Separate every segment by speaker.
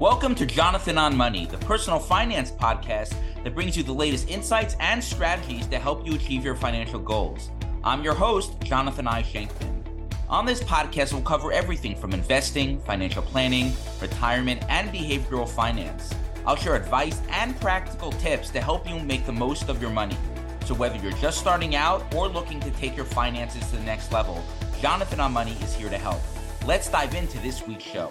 Speaker 1: Welcome to Jonathan on Money, the personal finance podcast that brings you the latest insights and strategies to help you achieve your financial goals. I'm your host, Jonathan I. Shenkman. On this podcast, we'll cover everything from investing, financial planning, retirement, and behavioral finance. I'll share advice and practical tips to help you make the most of your money. So, whether you're just starting out or looking to take your finances to the next level, Jonathan on Money is here to help. Let's dive into this week's show.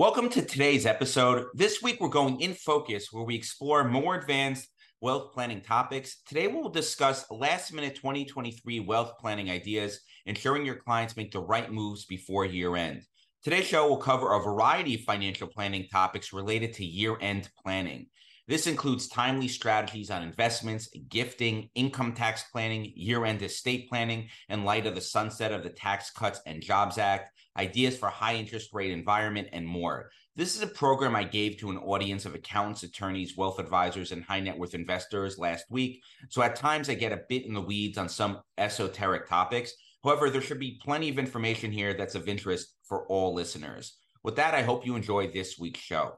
Speaker 1: Welcome to today's episode. This week, we're going in focus where we explore more advanced wealth planning topics. Today, we'll discuss last minute 2023 wealth planning ideas, ensuring your clients make the right moves before year end. Today's show will cover a variety of financial planning topics related to year end planning. This includes timely strategies on investments, gifting, income tax planning, year end estate planning in light of the sunset of the Tax Cuts and Jobs Act, ideas for high interest rate environment, and more. This is a program I gave to an audience of accountants, attorneys, wealth advisors, and high net worth investors last week. So at times I get a bit in the weeds on some esoteric topics. However, there should be plenty of information here that's of interest for all listeners. With that, I hope you enjoy this week's show.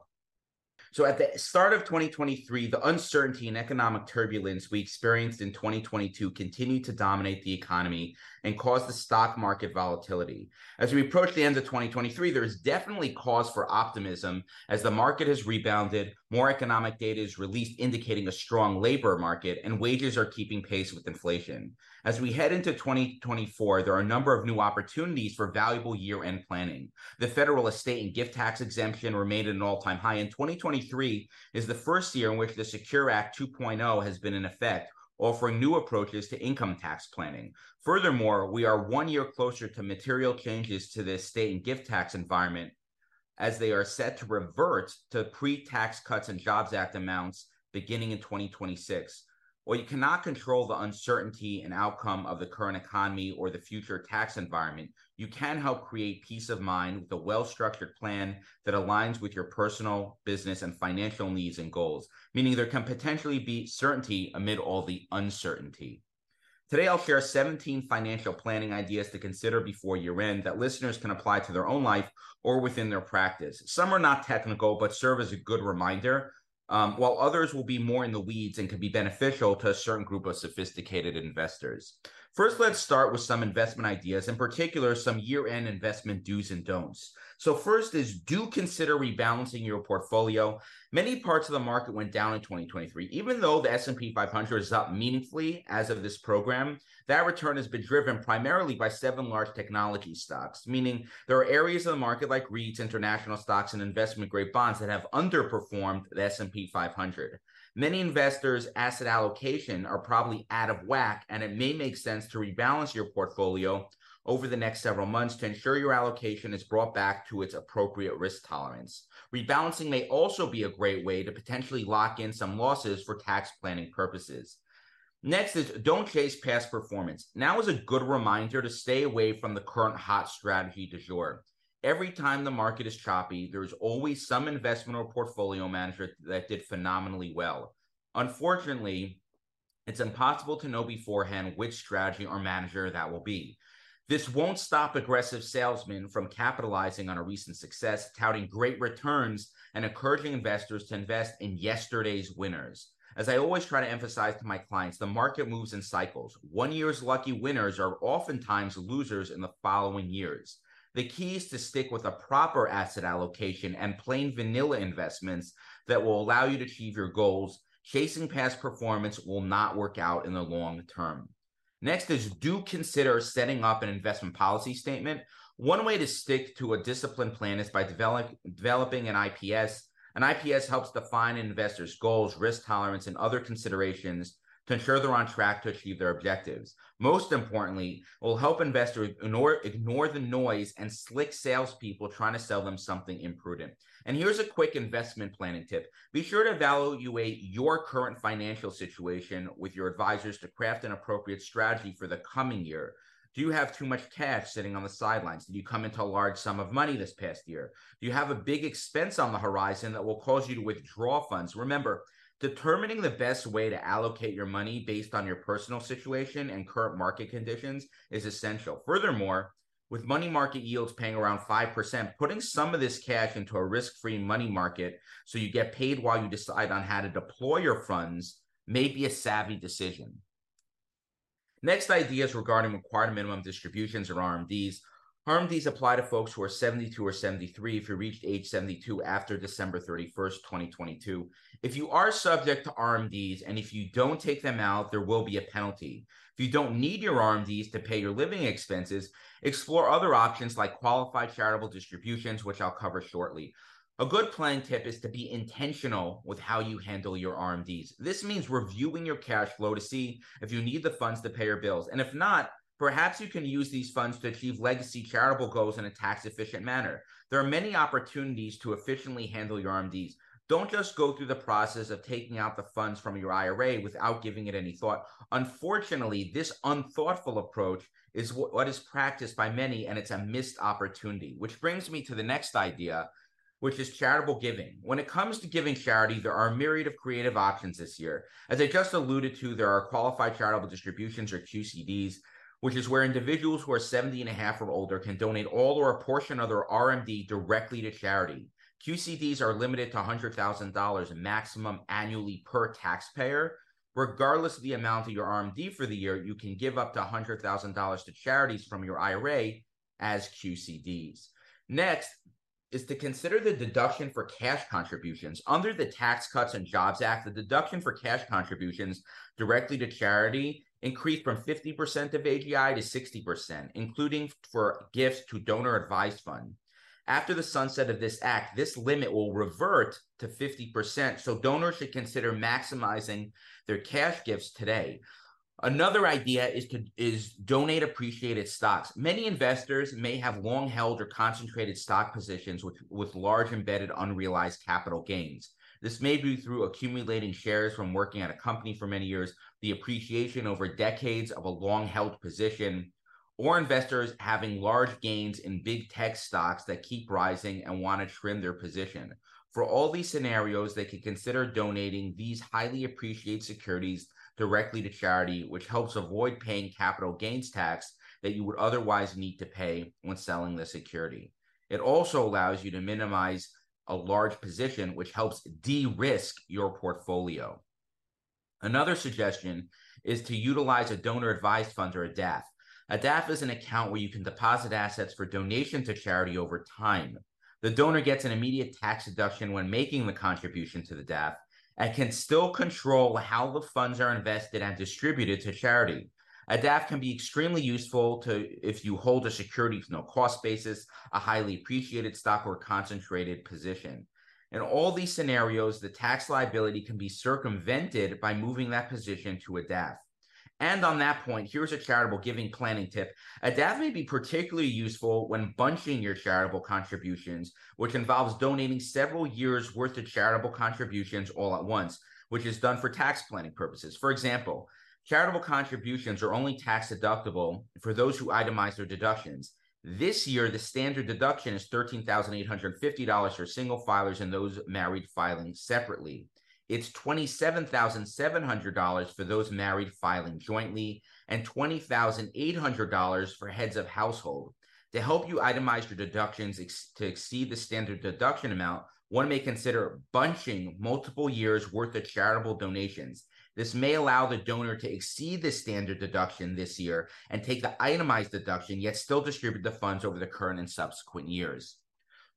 Speaker 1: So, at the start of 2023, the uncertainty and economic turbulence we experienced in 2022 continued to dominate the economy and cause the stock market volatility. As we approach the end of 2023, there is definitely cause for optimism as the market has rebounded, more economic data is released indicating a strong labor market, and wages are keeping pace with inflation. As we head into 2024, there are a number of new opportunities for valuable year end planning. The federal estate and gift tax exemption remained at an all time high. and 2023 is the first year in which the Secure Act 2.0 has been in effect, offering new approaches to income tax planning. Furthermore, we are one year closer to material changes to the estate and gift tax environment as they are set to revert to pre tax cuts and Jobs Act amounts beginning in 2026. While you cannot control the uncertainty and outcome of the current economy or the future tax environment, you can help create peace of mind with a well structured plan that aligns with your personal, business, and financial needs and goals, meaning there can potentially be certainty amid all the uncertainty. Today, I'll share 17 financial planning ideas to consider before year end that listeners can apply to their own life or within their practice. Some are not technical, but serve as a good reminder um, while others will be more in the weeds and can be beneficial to a certain group of sophisticated investors. First, let's start with some investment ideas, in particular, some year end investment do's and don'ts. So, first is do consider rebalancing your portfolio. Many parts of the market went down in 2023. Even though the S&P 500 is up meaningfully as of this program, that return has been driven primarily by seven large technology stocks, meaning there are areas of the market like REITs, international stocks, and investment grade bonds that have underperformed the S&P 500. Many investors' asset allocation are probably out of whack, and it may make sense to rebalance your portfolio over the next several months to ensure your allocation is brought back to its appropriate risk tolerance. Rebalancing may also be a great way to potentially lock in some losses for tax planning purposes. Next is don't chase past performance. Now is a good reminder to stay away from the current hot strategy du jour. Every time the market is choppy, there's always some investment or portfolio manager that did phenomenally well. Unfortunately, it's impossible to know beforehand which strategy or manager that will be. This won't stop aggressive salesmen from capitalizing on a recent success, touting great returns, and encouraging investors to invest in yesterday's winners. As I always try to emphasize to my clients, the market moves in cycles. One year's lucky winners are oftentimes losers in the following years. The key is to stick with a proper asset allocation and plain vanilla investments that will allow you to achieve your goals. Chasing past performance will not work out in the long term. Next is do consider setting up an investment policy statement. One way to stick to a disciplined plan is by develop, developing an IPS. An IPS helps define an investor's goals, risk tolerance, and other considerations to ensure they're on track to achieve their objectives. Most importantly, it will help investors ignore, ignore the noise and slick salespeople trying to sell them something imprudent. And here's a quick investment planning tip be sure to evaluate your current financial situation with your advisors to craft an appropriate strategy for the coming year. Do you have too much cash sitting on the sidelines? Did you come into a large sum of money this past year? Do you have a big expense on the horizon that will cause you to withdraw funds? Remember, Determining the best way to allocate your money based on your personal situation and current market conditions is essential. Furthermore, with money market yields paying around 5%, putting some of this cash into a risk free money market so you get paid while you decide on how to deploy your funds may be a savvy decision. Next, ideas regarding required minimum distributions or RMDs. RMDs apply to folks who are 72 or 73 if you reached age 72 after December 31st, 2022. If you are subject to RMDs and if you don't take them out, there will be a penalty. If you don't need your RMDs to pay your living expenses, explore other options like qualified charitable distributions, which I'll cover shortly. A good planning tip is to be intentional with how you handle your RMDs. This means reviewing your cash flow to see if you need the funds to pay your bills. And if not, perhaps you can use these funds to achieve legacy charitable goals in a tax efficient manner. There are many opportunities to efficiently handle your RMDs. Don't just go through the process of taking out the funds from your IRA without giving it any thought. Unfortunately, this unthoughtful approach is what is practiced by many, and it's a missed opportunity. Which brings me to the next idea, which is charitable giving. When it comes to giving charity, there are a myriad of creative options this year. As I just alluded to, there are qualified charitable distributions or QCDs, which is where individuals who are 70 and a half or older can donate all or a portion of their RMD directly to charity. QCDs are limited to $100,000 maximum annually per taxpayer. Regardless of the amount of your RMD for the year, you can give up to $100,000 to charities from your IRA as QCDs. Next is to consider the deduction for cash contributions. Under the Tax Cuts and Jobs Act, the deduction for cash contributions directly to charity increased from 50% of AGI to 60%, including for gifts to donor advised fund. After the sunset of this act, this limit will revert to 50%. So donors should consider maximizing their cash gifts today. Another idea is to is donate appreciated stocks. Many investors may have long held or concentrated stock positions with, with large embedded unrealized capital gains. This may be through accumulating shares from working at a company for many years, the appreciation over decades of a long held position, or investors having large gains in big tech stocks that keep rising and want to trim their position. For all these scenarios, they can consider donating these highly appreciated securities directly to charity, which helps avoid paying capital gains tax that you would otherwise need to pay when selling the security. It also allows you to minimize a large position, which helps de risk your portfolio. Another suggestion is to utilize a donor advised fund or a DAF. A DAF is an account where you can deposit assets for donation to charity over time. The donor gets an immediate tax deduction when making the contribution to the DAF and can still control how the funds are invested and distributed to charity. A DAF can be extremely useful to if you hold a security with no cost basis, a highly appreciated stock, or concentrated position. In all these scenarios, the tax liability can be circumvented by moving that position to a DAF. And on that point, here's a charitable giving planning tip. A DAF may be particularly useful when bunching your charitable contributions, which involves donating several years worth of charitable contributions all at once, which is done for tax planning purposes. For example, charitable contributions are only tax deductible for those who itemize their deductions. This year, the standard deduction is $13,850 for single filers and those married filing separately. It's $27,700 for those married filing jointly and $20,800 for heads of household. To help you itemize your deductions ex- to exceed the standard deduction amount, one may consider bunching multiple years worth of charitable donations. This may allow the donor to exceed the standard deduction this year and take the itemized deduction, yet still distribute the funds over the current and subsequent years.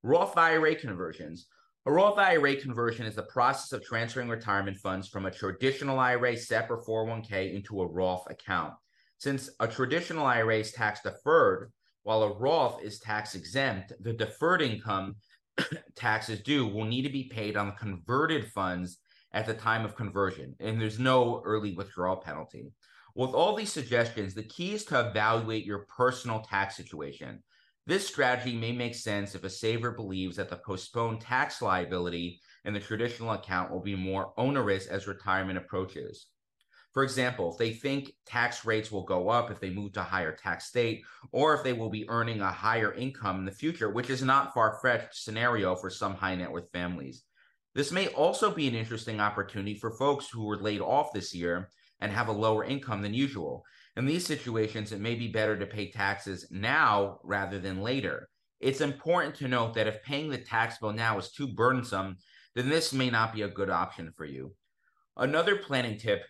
Speaker 1: Roth IRA conversions. A Roth IRA conversion is the process of transferring retirement funds from a traditional IRA, SEP, or 401k into a Roth account. Since a traditional IRA is tax deferred, while a Roth is tax exempt, the deferred income taxes due will need to be paid on the converted funds at the time of conversion, and there's no early withdrawal penalty. With all these suggestions, the key is to evaluate your personal tax situation. This strategy may make sense if a saver believes that the postponed tax liability in the traditional account will be more onerous as retirement approaches. For example, if they think tax rates will go up if they move to a higher tax state, or if they will be earning a higher income in the future, which is not far fetched scenario for some high net worth families. This may also be an interesting opportunity for folks who were laid off this year and have a lower income than usual. In these situations, it may be better to pay taxes now rather than later. It's important to note that if paying the tax bill now is too burdensome, then this may not be a good option for you. Another planning tip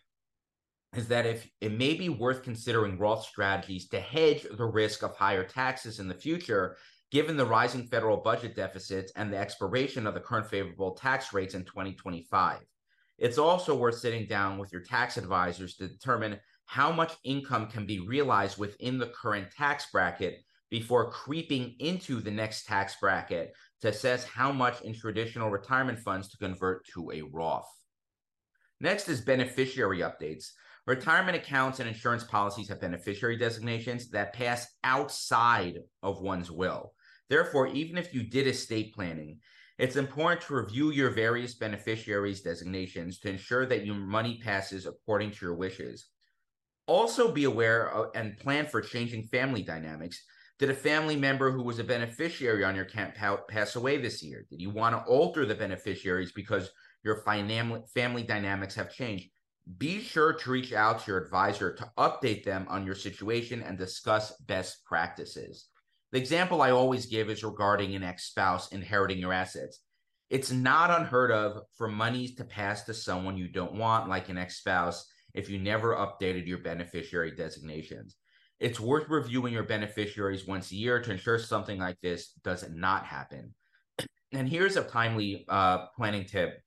Speaker 1: is that if it may be worth considering Roth strategies to hedge the risk of higher taxes in the future, given the rising federal budget deficits and the expiration of the current favorable tax rates in 2025. It's also worth sitting down with your tax advisors to determine how much income can be realized within the current tax bracket before creeping into the next tax bracket to assess how much in traditional retirement funds to convert to a Roth. Next is beneficiary updates. Retirement accounts and insurance policies have beneficiary designations that pass outside of one's will. Therefore, even if you did estate planning, it's important to review your various beneficiaries' designations to ensure that your money passes according to your wishes. Also, be aware of, and plan for changing family dynamics. Did a family member who was a beneficiary on your account pass away this year? Did you want to alter the beneficiaries because your family dynamics have changed? Be sure to reach out to your advisor to update them on your situation and discuss best practices. The example I always give is regarding an ex spouse inheriting your assets. It's not unheard of for monies to pass to someone you don't want, like an ex spouse, if you never updated your beneficiary designations. It's worth reviewing your beneficiaries once a year to ensure something like this does not happen. And here's a timely uh, planning tip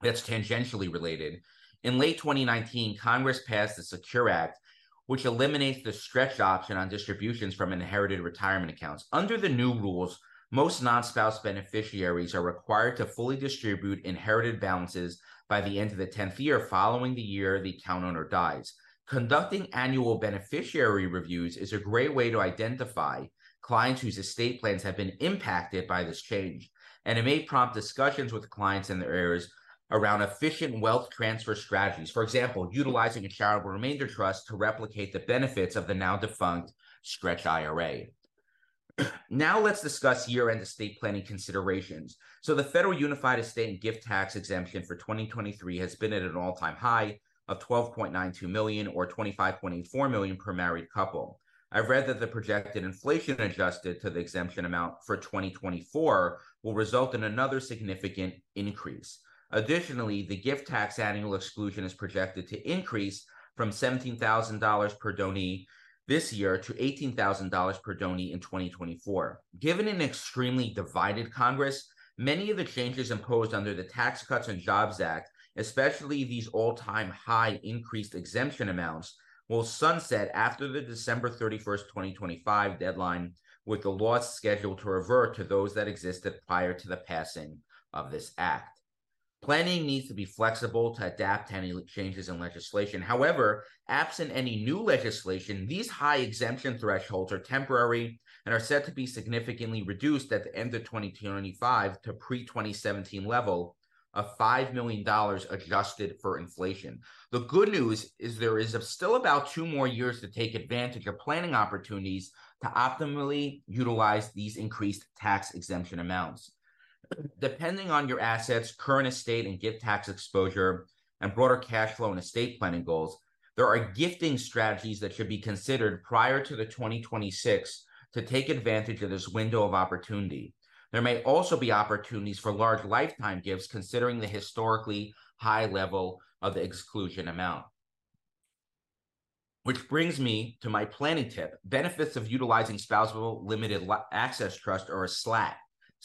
Speaker 1: that's tangentially related. In late 2019, Congress passed the Secure Act, which eliminates the stretch option on distributions from inherited retirement accounts. Under the new rules, most non spouse beneficiaries are required to fully distribute inherited balances by the end of the 10th year following the year the account owner dies. Conducting annual beneficiary reviews is a great way to identify clients whose estate plans have been impacted by this change, and it may prompt discussions with clients and their heirs around efficient wealth transfer strategies. For example, utilizing a charitable remainder trust to replicate the benefits of the now defunct Stretch IRA. now let's discuss year-end estate planning considerations. So the federal unified estate and gift tax exemption for 2023 has been at an all-time high of 12.92 million or 25.84 million per married couple. I've read that the projected inflation adjusted to the exemption amount for 2024 will result in another significant increase. Additionally, the gift tax annual exclusion is projected to increase from $17,000 per donee this year to $18,000 per donee in 2024. Given an extremely divided Congress, many of the changes imposed under the Tax Cuts and Jobs Act, especially these all time high increased exemption amounts, will sunset after the December 31st, 2025 deadline, with the laws scheduled to revert to those that existed prior to the passing of this act. Planning needs to be flexible to adapt to any changes in legislation. However, absent any new legislation, these high exemption thresholds are temporary and are set to be significantly reduced at the end of 2025 to pre 2017 level of $5 million adjusted for inflation. The good news is there is still about two more years to take advantage of planning opportunities to optimally utilize these increased tax exemption amounts depending on your assets, current estate and gift tax exposure, and broader cash flow and estate planning goals, there are gifting strategies that should be considered prior to the 2026 to take advantage of this window of opportunity. There may also be opportunities for large lifetime gifts considering the historically high level of the exclusion amount. Which brings me to my planning tip benefits of utilizing spousal limited access trust or a SLAT.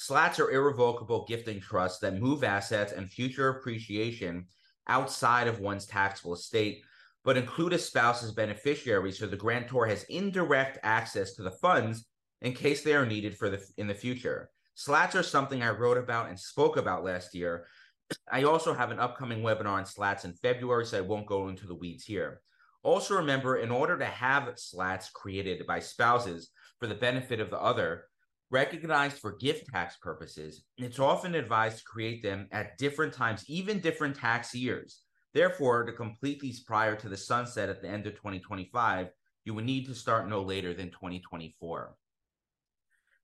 Speaker 1: Slats are irrevocable gifting trusts that move assets and future appreciation outside of one's taxable estate, but include a spouse as beneficiary so the grantor has indirect access to the funds in case they are needed for the in the future. Slats are something I wrote about and spoke about last year. I also have an upcoming webinar on slats in February, so I won't go into the weeds here. Also, remember, in order to have slats created by spouses for the benefit of the other, recognized for gift tax purposes, it's often advised to create them at different times, even different tax years. Therefore, to complete these prior to the sunset at the end of 2025, you would need to start no later than 2024.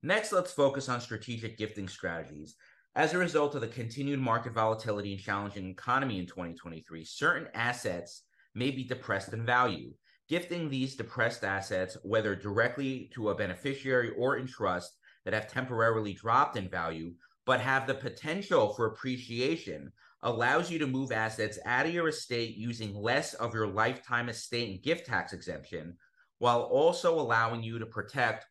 Speaker 1: Next, let's focus on strategic gifting strategies. As a result of the continued market volatility and challenging economy in 2023, certain assets may be depressed in value. Gifting these depressed assets, whether directly to a beneficiary or in trust, that have temporarily dropped in value but have the potential for appreciation allows you to move assets out of your estate using less of your lifetime estate and gift tax exemption while also allowing you to protect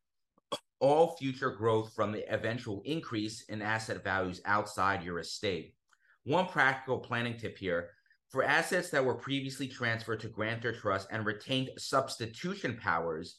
Speaker 1: all future growth from the eventual increase in asset values outside your estate. One practical planning tip here for assets that were previously transferred to grantor trust and retained substitution powers,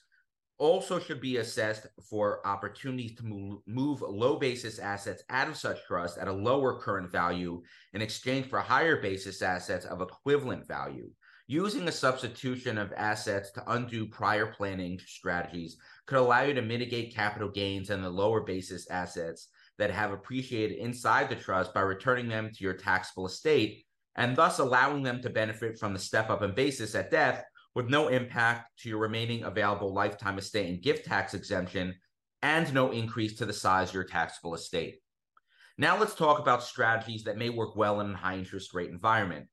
Speaker 1: also should be assessed for opportunities to move, low basis assets out of such trust at a lower current value in exchange for higher basis assets of equivalent value. Using a substitution of assets to undo prior planning strategies could allow you to mitigate capital gains and the lower basis assets that have appreciated inside the trust by returning them to your taxable estate and thus allowing them to benefit from the step up in basis at death with no impact to your remaining available lifetime estate and gift tax exemption and no increase to the size of your taxable estate. Now let's talk about strategies that may work well in a high interest rate environment.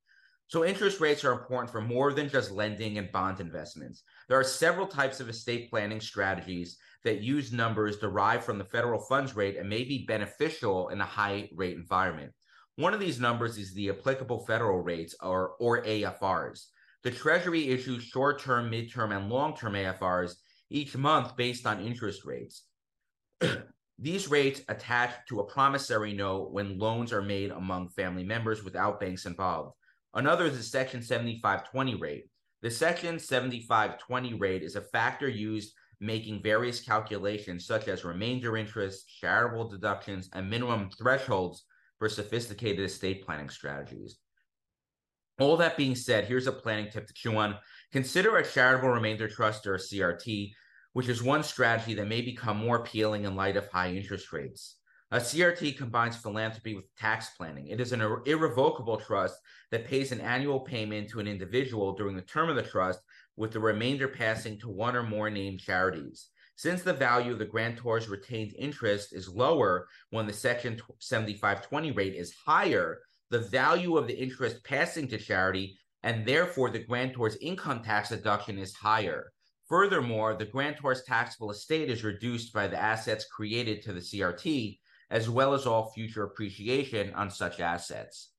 Speaker 1: So interest rates are important for more than just lending and bond investments. There are several types of estate planning strategies that use numbers derived from the federal funds rate and may be beneficial in a high rate environment. One of these numbers is the applicable federal rates or, or AFRs. The Treasury issues short term, mid-term, and long term AFRs each month based on interest rates. These rates attach to a promissory note when loans are made among family members without banks involved. Another is the Section 7520 rate. The Section 7520 rate is a factor used making various calculations such as remainder interest, charitable deductions, and minimum thresholds for sophisticated estate planning strategies. All that being said, here's a planning tip to chew on. Consider a charitable remainder trust or a CRT, which is one strategy that may become more appealing in light of high interest rates. A CRT combines philanthropy with tax planning. It is an irrevocable trust that pays an annual payment to an individual during the term of the trust, with the remainder passing to one or more named charities. Since the value of the grantor's retained interest is lower when the Section 7520 rate is higher, the value of the interest passing to charity, and therefore the grantor's income tax deduction is higher. Furthermore, the grantor's taxable estate is reduced by the assets created to the CRT, as well as all future appreciation on such assets.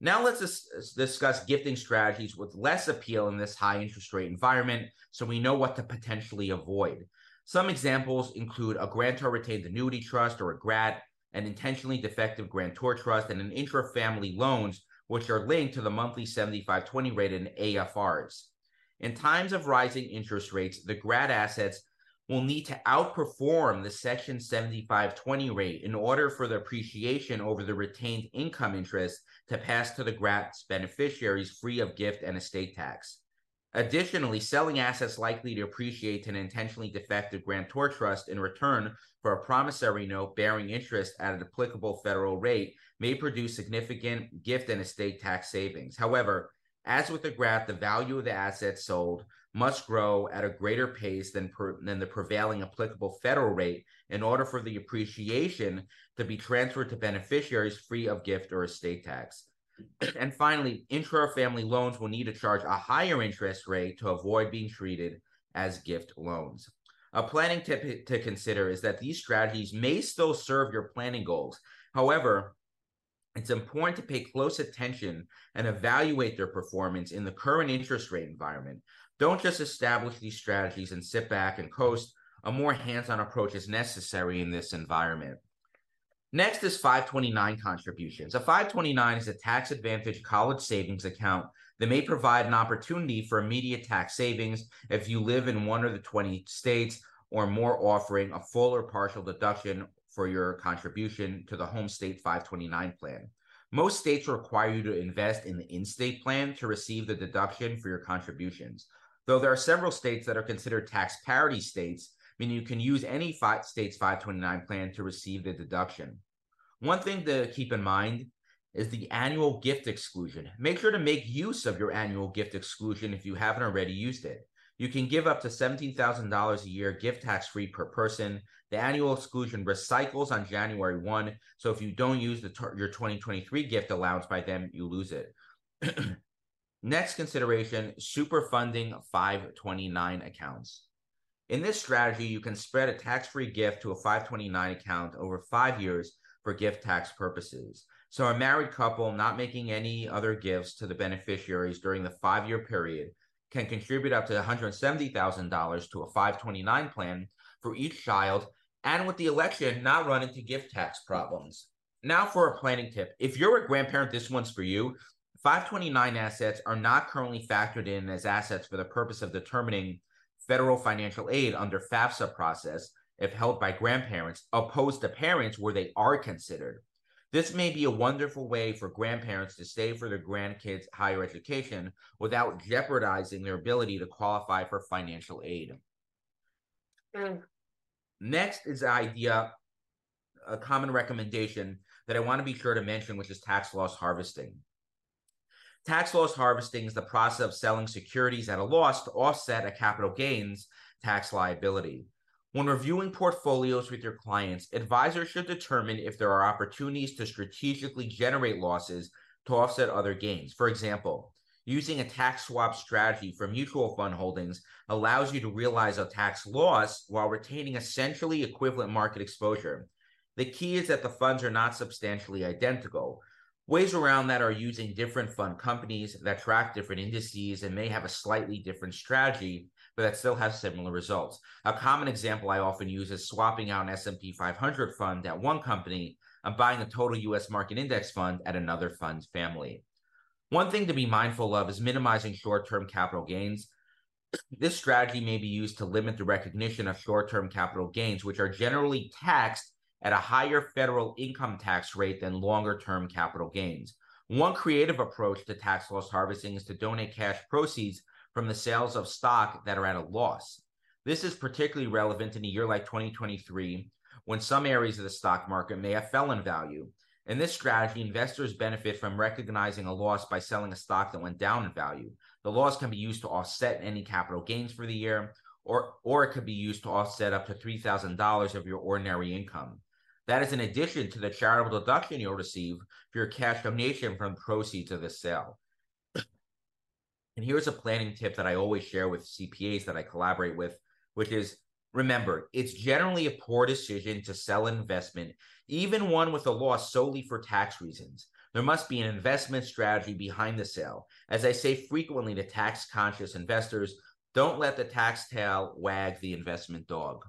Speaker 1: Now let's dis- discuss gifting strategies with less appeal in this high interest rate environment so we know what to potentially avoid. Some examples include a grantor retained annuity trust or a GRAT, an intentionally defective grantor trust, and an intra-family loans, which are linked to the monthly 7520 rate and AFRs. In times of rising interest rates, the GRAT assets will need to outperform the Section 7520 rate in order for the appreciation over the retained income interest to pass to the GRAT's beneficiaries free of gift and estate tax. Additionally, selling assets likely to appreciate to an intentionally defective grantor trust in return for a promissory note bearing interest at an applicable federal rate may produce significant gift and estate tax savings. However, as with the GRAT, the value of the assets sold must grow at a greater pace than, per, than the prevailing applicable federal rate in order for the appreciation to be transferred to beneficiaries free of gift or estate tax. And finally, intra-family loans will need to charge a higher interest rate to avoid being treated as gift loans. A planning tip to consider is that these strategies may still serve your planning goals. However, it's important to pay close attention and evaluate their performance in the current interest rate environment. Don't just establish these strategies and sit back and coast. A more hands on approach is necessary in this environment. Next is 529 contributions. A 529 is a tax advantage college savings account that may provide an opportunity for immediate tax savings if you live in one of the 20 states or more, offering a full or partial deduction for your contribution to the home state 529 plan. Most states require you to invest in the in state plan to receive the deduction for your contributions. Though there are several states that are considered tax parity states meaning you can use any five state's 529 plan to receive the deduction. One thing to keep in mind is the annual gift exclusion. Make sure to make use of your annual gift exclusion if you haven't already used it. You can give up to $17,000 a year gift tax free per person. The annual exclusion recycles on January 1. So if you don't use the your 2023 gift allowance by then, you lose it. Next consideration super funding 529 accounts. In this strategy, you can spread a tax free gift to a 529 account over five years for gift tax purposes. So, a married couple not making any other gifts to the beneficiaries during the five year period can contribute up to $170,000 to a 529 plan for each child, and with the election, not run into gift tax problems. Now, for a planning tip if you're a grandparent, this one's for you. 529 assets are not currently factored in as assets for the purpose of determining federal financial aid under FAFSA process if held by grandparents, opposed to parents where they are considered. This may be a wonderful way for grandparents to save for their grandkids' higher education without jeopardizing their ability to qualify for financial aid. Mm. Next is the idea, a common recommendation that I want to be sure to mention, which is tax loss harvesting. Tax loss harvesting is the process of selling securities at a loss to offset a capital gains tax liability. When reviewing portfolios with your clients, advisors should determine if there are opportunities to strategically generate losses to offset other gains. For example, using a tax swap strategy for mutual fund holdings allows you to realize a tax loss while retaining essentially equivalent market exposure. The key is that the funds are not substantially identical. Ways around that are using different fund companies that track different indices and may have a slightly different strategy but that still has similar results. A common example I often use is swapping out an S&P 500 fund at one company and buying a total US market index fund at another fund family. One thing to be mindful of is minimizing short-term capital gains. This strategy may be used to limit the recognition of short-term capital gains, which are generally taxed at a higher federal income tax rate than longer-term capital gains. One creative approach to tax loss harvesting is to donate cash proceeds from the sales of stock that are at a loss. This is particularly relevant in a year like 2023 when some areas of the stock market may have fell in value. In this strategy, investors benefit from recognizing a loss by selling a stock that went down in value. The loss can be used to offset any capital gains for the year, or, or it could be used to offset up to $3,000 of your ordinary income. That is in addition to the charitable deduction you'll receive for your cash donation from proceeds of the sale. And here's a planning tip that I always share with CPAs that I collaborate with, which is remember, it's generally a poor decision to sell an investment, even one with a loss solely for tax reasons. There must be an investment strategy behind the sale. As I say frequently to tax conscious investors, don't let the tax tail wag the investment dog.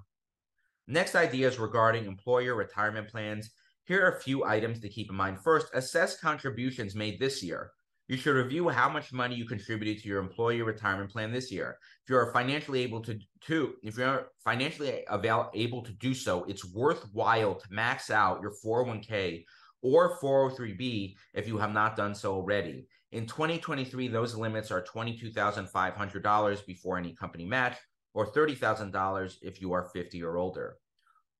Speaker 1: Next idea is regarding employer retirement plans. Here are a few items to keep in mind. First, assess contributions made this year. You should review how much money you contributed to your employer retirement plan this year. If you are financially able to, to if you're financially avail, able to do so, it's worthwhile to max out your 401k or 403b if you have not done so already. In 2023, those limits are $22,500 before any company match or $30,000 if you are 50 or older.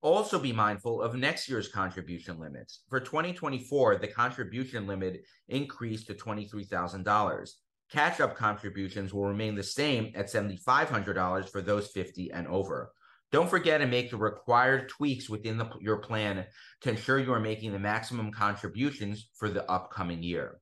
Speaker 1: Also, be mindful of next year's contribution limits. For 2024, the contribution limit increased to $23,000. Catch up contributions will remain the same at $7,500 for those 50 and over. Don't forget to make the required tweaks within the, your plan to ensure you are making the maximum contributions for the upcoming year.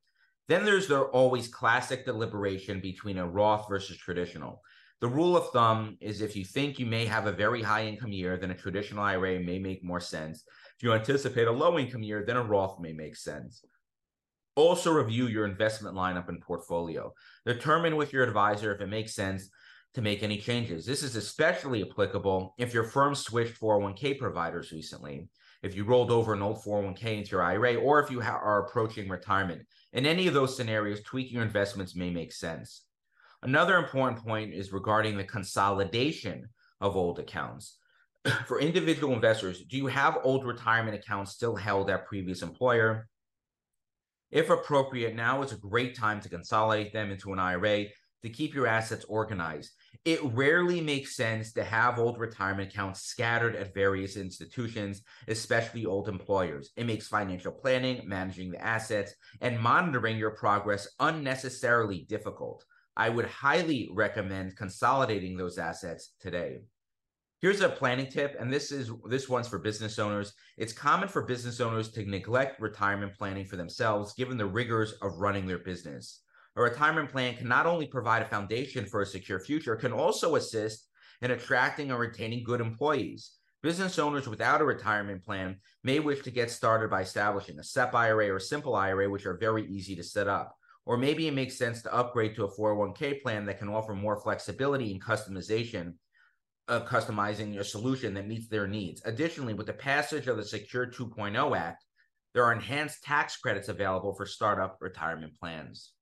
Speaker 1: Then there's the always classic deliberation between a Roth versus traditional. The rule of thumb is if you think you may have a very high income year, then a traditional IRA may make more sense. If you anticipate a low income year, then a Roth may make sense. Also, review your investment lineup and portfolio. Determine with your advisor if it makes sense to make any changes. This is especially applicable if your firm switched 401k providers recently, if you rolled over an old 401k into your IRA, or if you ha- are approaching retirement. In any of those scenarios, tweaking your investments may make sense. Another important point is regarding the consolidation of old accounts. For individual investors, do you have old retirement accounts still held at previous employer? If appropriate, now is a great time to consolidate them into an IRA to keep your assets organized. It rarely makes sense to have old retirement accounts scattered at various institutions, especially old employers. It makes financial planning, managing the assets, and monitoring your progress unnecessarily difficult. I would highly recommend consolidating those assets today. Here's a planning tip, and this is this one's for business owners. It's common for business owners to neglect retirement planning for themselves, given the rigors of running their business. A retirement plan can not only provide a foundation for a secure future, can also assist in attracting and retaining good employees. Business owners without a retirement plan may wish to get started by establishing a SEP IRA or simple IRA, which are very easy to set up. Or maybe it makes sense to upgrade to a 401k plan that can offer more flexibility and customization of customizing your solution that meets their needs. Additionally, with the passage of the Secure 2.0 Act, there are enhanced tax credits available for startup retirement plans.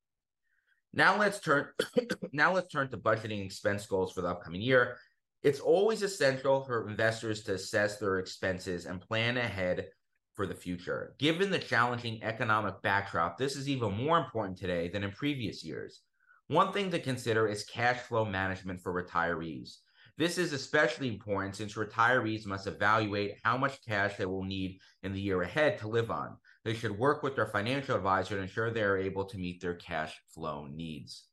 Speaker 1: Now let's turn now let's turn to budgeting expense goals for the upcoming year. It's always essential for investors to assess their expenses and plan ahead for the future. Given the challenging economic backdrop, this is even more important today than in previous years. One thing to consider is cash flow management for retirees. This is especially important since retirees must evaluate how much cash they will need in the year ahead to live on. They should work with their financial advisor to ensure they are able to meet their cash flow needs.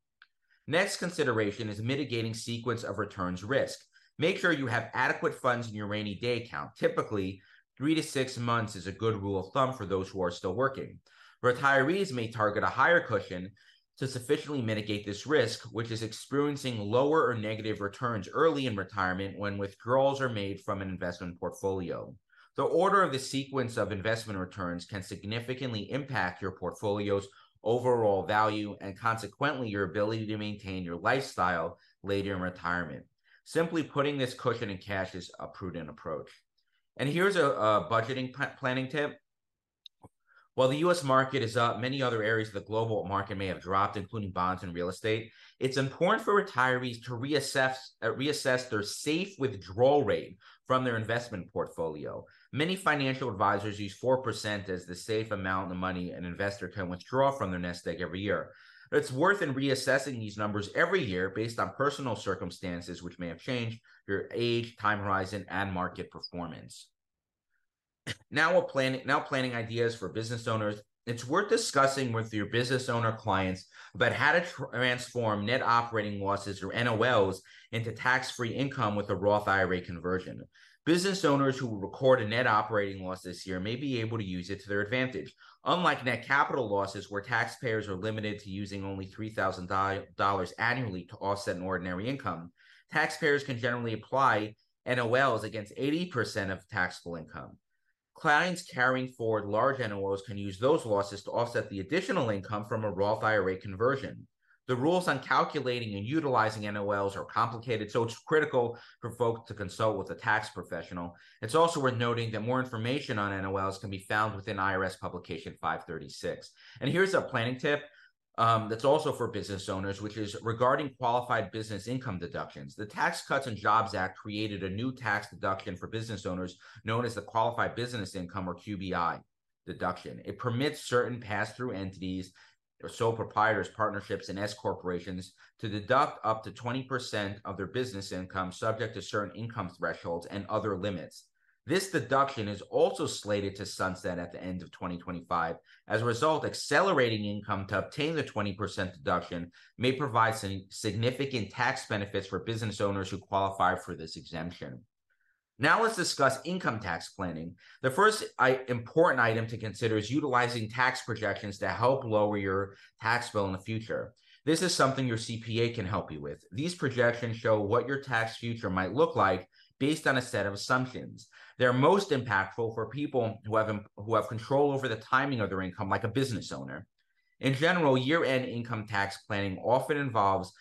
Speaker 1: Next consideration is mitigating sequence of returns risk. Make sure you have adequate funds in your rainy day account. Typically, three to six months is a good rule of thumb for those who are still working. Retirees may target a higher cushion to sufficiently mitigate this risk, which is experiencing lower or negative returns early in retirement when withdrawals are made from an investment portfolio. The order of the sequence of investment returns can significantly impact your portfolio's overall value and consequently your ability to maintain your lifestyle later in retirement. Simply putting this cushion in cash is a prudent approach. And here's a, a budgeting p- planning tip. While the US market is up, many other areas of the global market may have dropped, including bonds and real estate. It's important for retirees to reassess, uh, reassess their safe withdrawal rate from their investment portfolio. Many financial advisors use 4% as the safe amount of money an investor can withdraw from their nest egg every year. It's worth in reassessing these numbers every year based on personal circumstances, which may have changed, your age, time horizon, and market performance. Now we're planning now planning ideas for business owners. It's worth discussing with your business owner clients about how to transform net operating losses or NOLs into tax-free income with a Roth IRA conversion. Business owners who record a net operating loss this year may be able to use it to their advantage. Unlike net capital losses, where taxpayers are limited to using only $3,000 annually to offset an ordinary income, taxpayers can generally apply NOLs against 80% of taxable income. Clients carrying forward large NOLs can use those losses to offset the additional income from a Roth IRA conversion. The rules on calculating and utilizing NOLs are complicated, so it's critical for folks to consult with a tax professional. It's also worth noting that more information on NOLs can be found within IRS publication 536. And here's a planning tip um, that's also for business owners, which is regarding qualified business income deductions. The Tax Cuts and Jobs Act created a new tax deduction for business owners known as the Qualified Business Income or QBI deduction. It permits certain pass through entities or sole proprietors, partnerships, and S corporations to deduct up to 20% of their business income subject to certain income thresholds and other limits. This deduction is also slated to sunset at the end of 2025. As a result, accelerating income to obtain the 20% deduction may provide some significant tax benefits for business owners who qualify for this exemption. Now let's discuss income tax planning. The first important item to consider is utilizing tax projections to help lower your tax bill in the future. This is something your CPA can help you with. These projections show what your tax future might look like based on a set of assumptions. They're most impactful for people who have who have control over the timing of their income, like a business owner. In general, year-end income tax planning often involves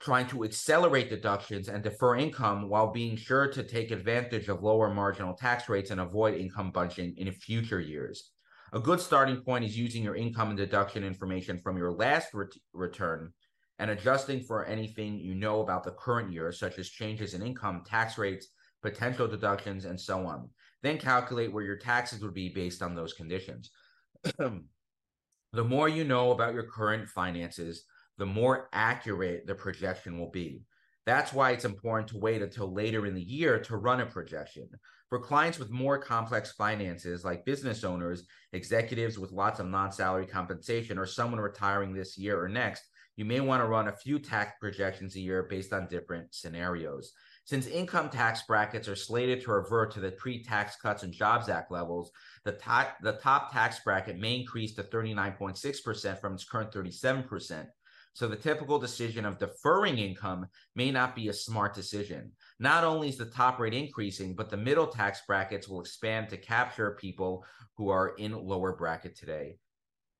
Speaker 1: trying to accelerate deductions and defer income while being sure to take advantage of lower marginal tax rates and avoid income bunching in future years. A good starting point is using your income and deduction information from your last ret- return and adjusting for anything you know about the current year, such as changes in income, tax rates, potential deductions, and so on. Then calculate where your taxes would be based on those conditions. the more you know about your current finances, the more accurate the projection will be. That's why it's important to wait until later in the year to run a projection. For clients with more complex finances, like business owners, executives with lots of non salary compensation, or someone retiring this year or next, you may want to run a few tax projections a year based on different scenarios. Since income tax brackets are slated to revert to the pre tax cuts and Jobs Act levels, the, ta- the top tax bracket may increase to 39.6% from its current 37%. So the typical decision of deferring income may not be a smart decision. Not only is the top rate increasing, but the middle tax brackets will expand to capture people who are in lower bracket today.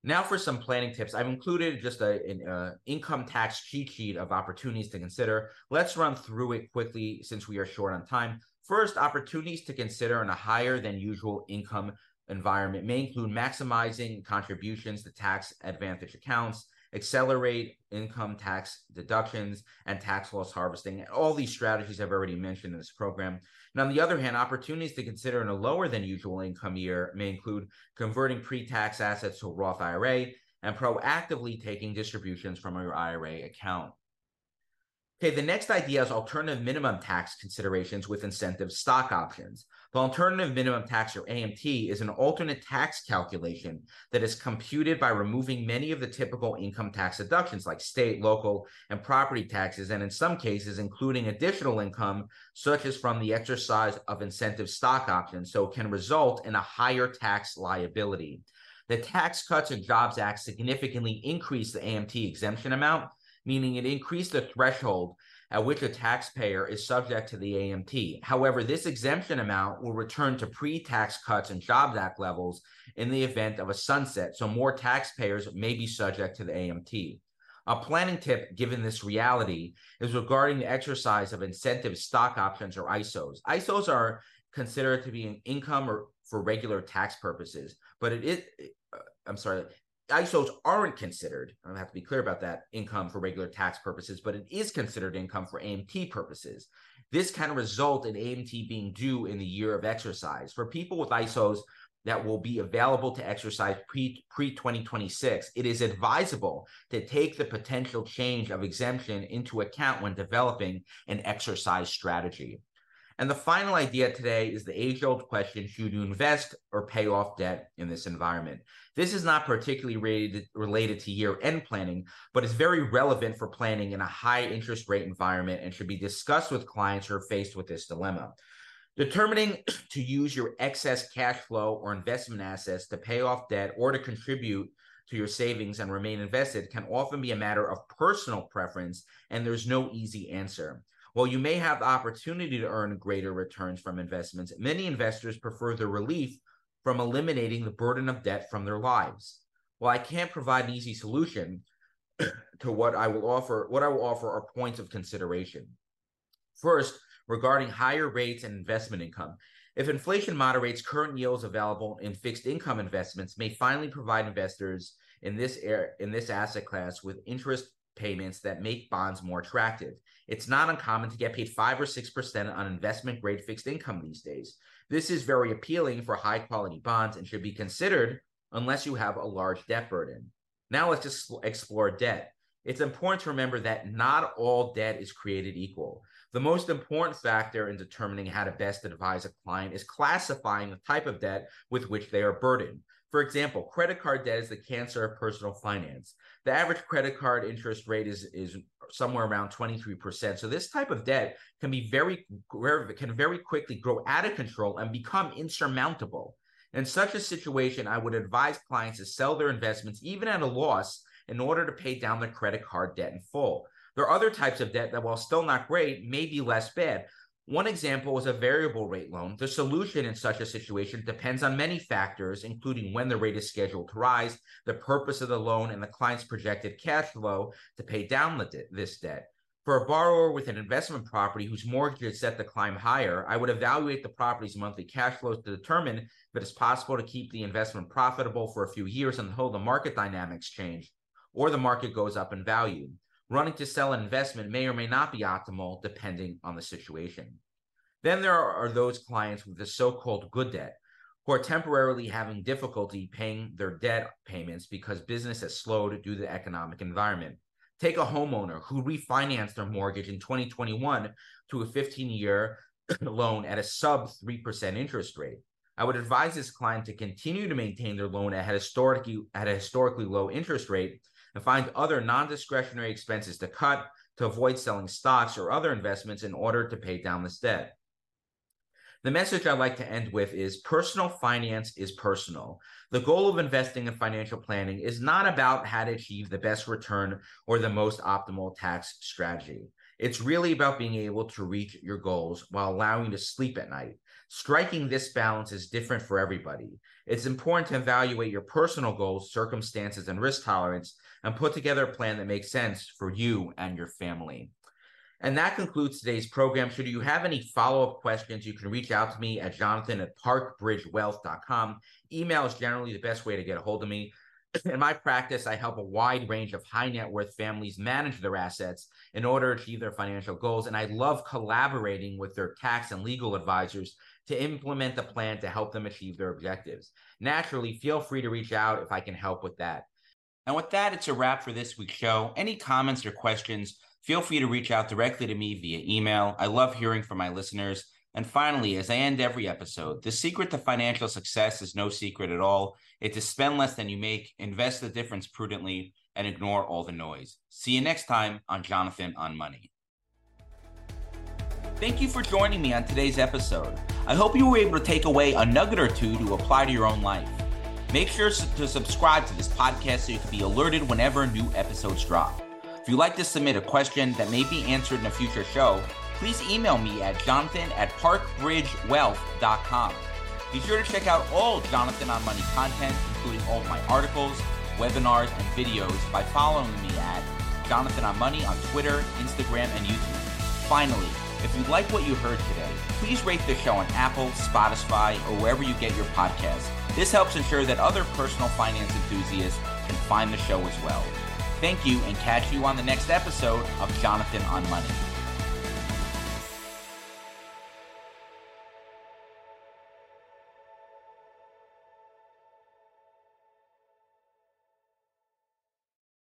Speaker 1: Now for some planning tips. I've included just a, an uh, income tax cheat sheet of opportunities to consider. Let's run through it quickly since we are short on time. First, opportunities to consider in a higher than usual income environment may include maximizing contributions to tax advantage accounts, accelerate income tax deductions, and tax loss harvesting. All these strategies I've already mentioned in this program. And on the other hand, opportunities to consider in a lower than usual income year may include converting pre tax assets to a Roth IRA and proactively taking distributions from your IRA account. Okay, the next idea is alternative minimum tax considerations with incentive stock options. The alternative minimum tax, or AMT, is an alternate tax calculation that is computed by removing many of the typical income tax deductions like state, local, and property taxes, and in some cases, including additional income, such as from the exercise of incentive stock options, so it can result in a higher tax liability. The Tax Cuts and Jobs Act significantly increased the AMT exemption amount meaning it increased the threshold at which a taxpayer is subject to the AMT. However, this exemption amount will return to pre tax cuts and Jobs Act levels in the event of a sunset, so more taxpayers may be subject to the AMT. A planning tip given this reality is regarding the exercise of incentive stock options or ISOs. ISOs are considered to be an income or for regular tax purposes, but it is, I'm sorry, ISOs aren't considered, I have to be clear about that, income for regular tax purposes, but it is considered income for AMT purposes. This can result in AMT being due in the year of exercise. For people with ISOs that will be available to exercise pre pre 2026, it is advisable to take the potential change of exemption into account when developing an exercise strategy. And the final idea today is the age old question should you invest or pay off debt in this environment? This is not particularly related, related to year end planning, but is very relevant for planning in a high interest rate environment and should be discussed with clients who are faced with this dilemma. Determining to use your excess cash flow or investment assets to pay off debt or to contribute to your savings and remain invested can often be a matter of personal preference, and there's no easy answer. While you may have the opportunity to earn greater returns from investments, many investors prefer the relief from eliminating the burden of debt from their lives. While I can't provide an easy solution to what I will offer, what I will offer are points of consideration. First, regarding higher rates and investment income. If inflation moderates, current yields available in fixed income investments may finally provide investors in this air, in this asset class with interest payments that make bonds more attractive. It's not uncommon to get paid 5 or 6% on investment grade fixed income these days. This is very appealing for high quality bonds and should be considered unless you have a large debt burden. Now let's just explore debt. It's important to remember that not all debt is created equal. The most important factor in determining how to best advise a client is classifying the type of debt with which they are burdened. For example, credit card debt is the cancer of personal finance. The average credit card interest rate is, is somewhere around 23%. So this type of debt can be very can very quickly grow out of control and become insurmountable. In such a situation, I would advise clients to sell their investments even at a loss in order to pay down their credit card debt in full. There are other types of debt that, while still not great, may be less bad, one example is a variable rate loan. The solution in such a situation depends on many factors, including when the rate is scheduled to rise, the purpose of the loan, and the client's projected cash flow to pay down de- this debt. For a borrower with an investment property whose mortgage is set to climb higher, I would evaluate the property's monthly cash flows to determine if it is possible to keep the investment profitable for a few years until the market dynamics change or the market goes up in value running to sell an investment may or may not be optimal depending on the situation. Then there are those clients with the so called good debt who are temporarily having difficulty paying their debt payments because business has slowed due to the economic environment. Take a homeowner who refinanced their mortgage in 2021 to a 15 year loan at a sub 3% interest rate. I would advise this client to continue to maintain their loan at historically at a historically low interest rate and find other non discretionary expenses to cut to avoid selling stocks or other investments in order to pay down this debt. The message I'd like to end with is personal finance is personal. The goal of investing in financial planning is not about how to achieve the best return or the most optimal tax strategy. It's really about being able to reach your goals while allowing you to sleep at night. Striking this balance is different for everybody. It's important to evaluate your personal goals, circumstances, and risk tolerance and put together a plan that makes sense for you and your family. And that concludes today's program. Should you have any follow up questions, you can reach out to me at jonathan at parkbridgewealth.com. Email is generally the best way to get a hold of me. In my practice, I help a wide range of high net worth families manage their assets in order to achieve their financial goals. And I love collaborating with their tax and legal advisors to implement a plan to help them achieve their objectives. Naturally, feel free to reach out if I can help with that. And with that, it's a wrap for this week's show. Any comments or questions, feel free to reach out directly to me via email. I love hearing from my listeners. And finally, as I end every episode, the secret to financial success is no secret at all. It's to spend less than you make, invest the difference prudently, and ignore all the noise. See you next time on Jonathan on Money. Thank you for joining me on today's episode. I hope you were able to take away a nugget or two to apply to your own life. Make sure to subscribe to this podcast so you can be alerted whenever new episodes drop. If you'd like to submit a question that may be answered in a future show, please email me at jonathan at parkbridgewealth.com. Be sure to check out all Jonathan on Money content, including all my articles, webinars, and videos by following me at Jonathan on Money on Twitter, Instagram, and YouTube. Finally, if you like what you heard today, please rate the show on Apple, Spotify, or wherever you get your podcasts. This helps ensure that other personal finance enthusiasts can find the show as well. Thank you and catch you on the next episode of Jonathan on Money.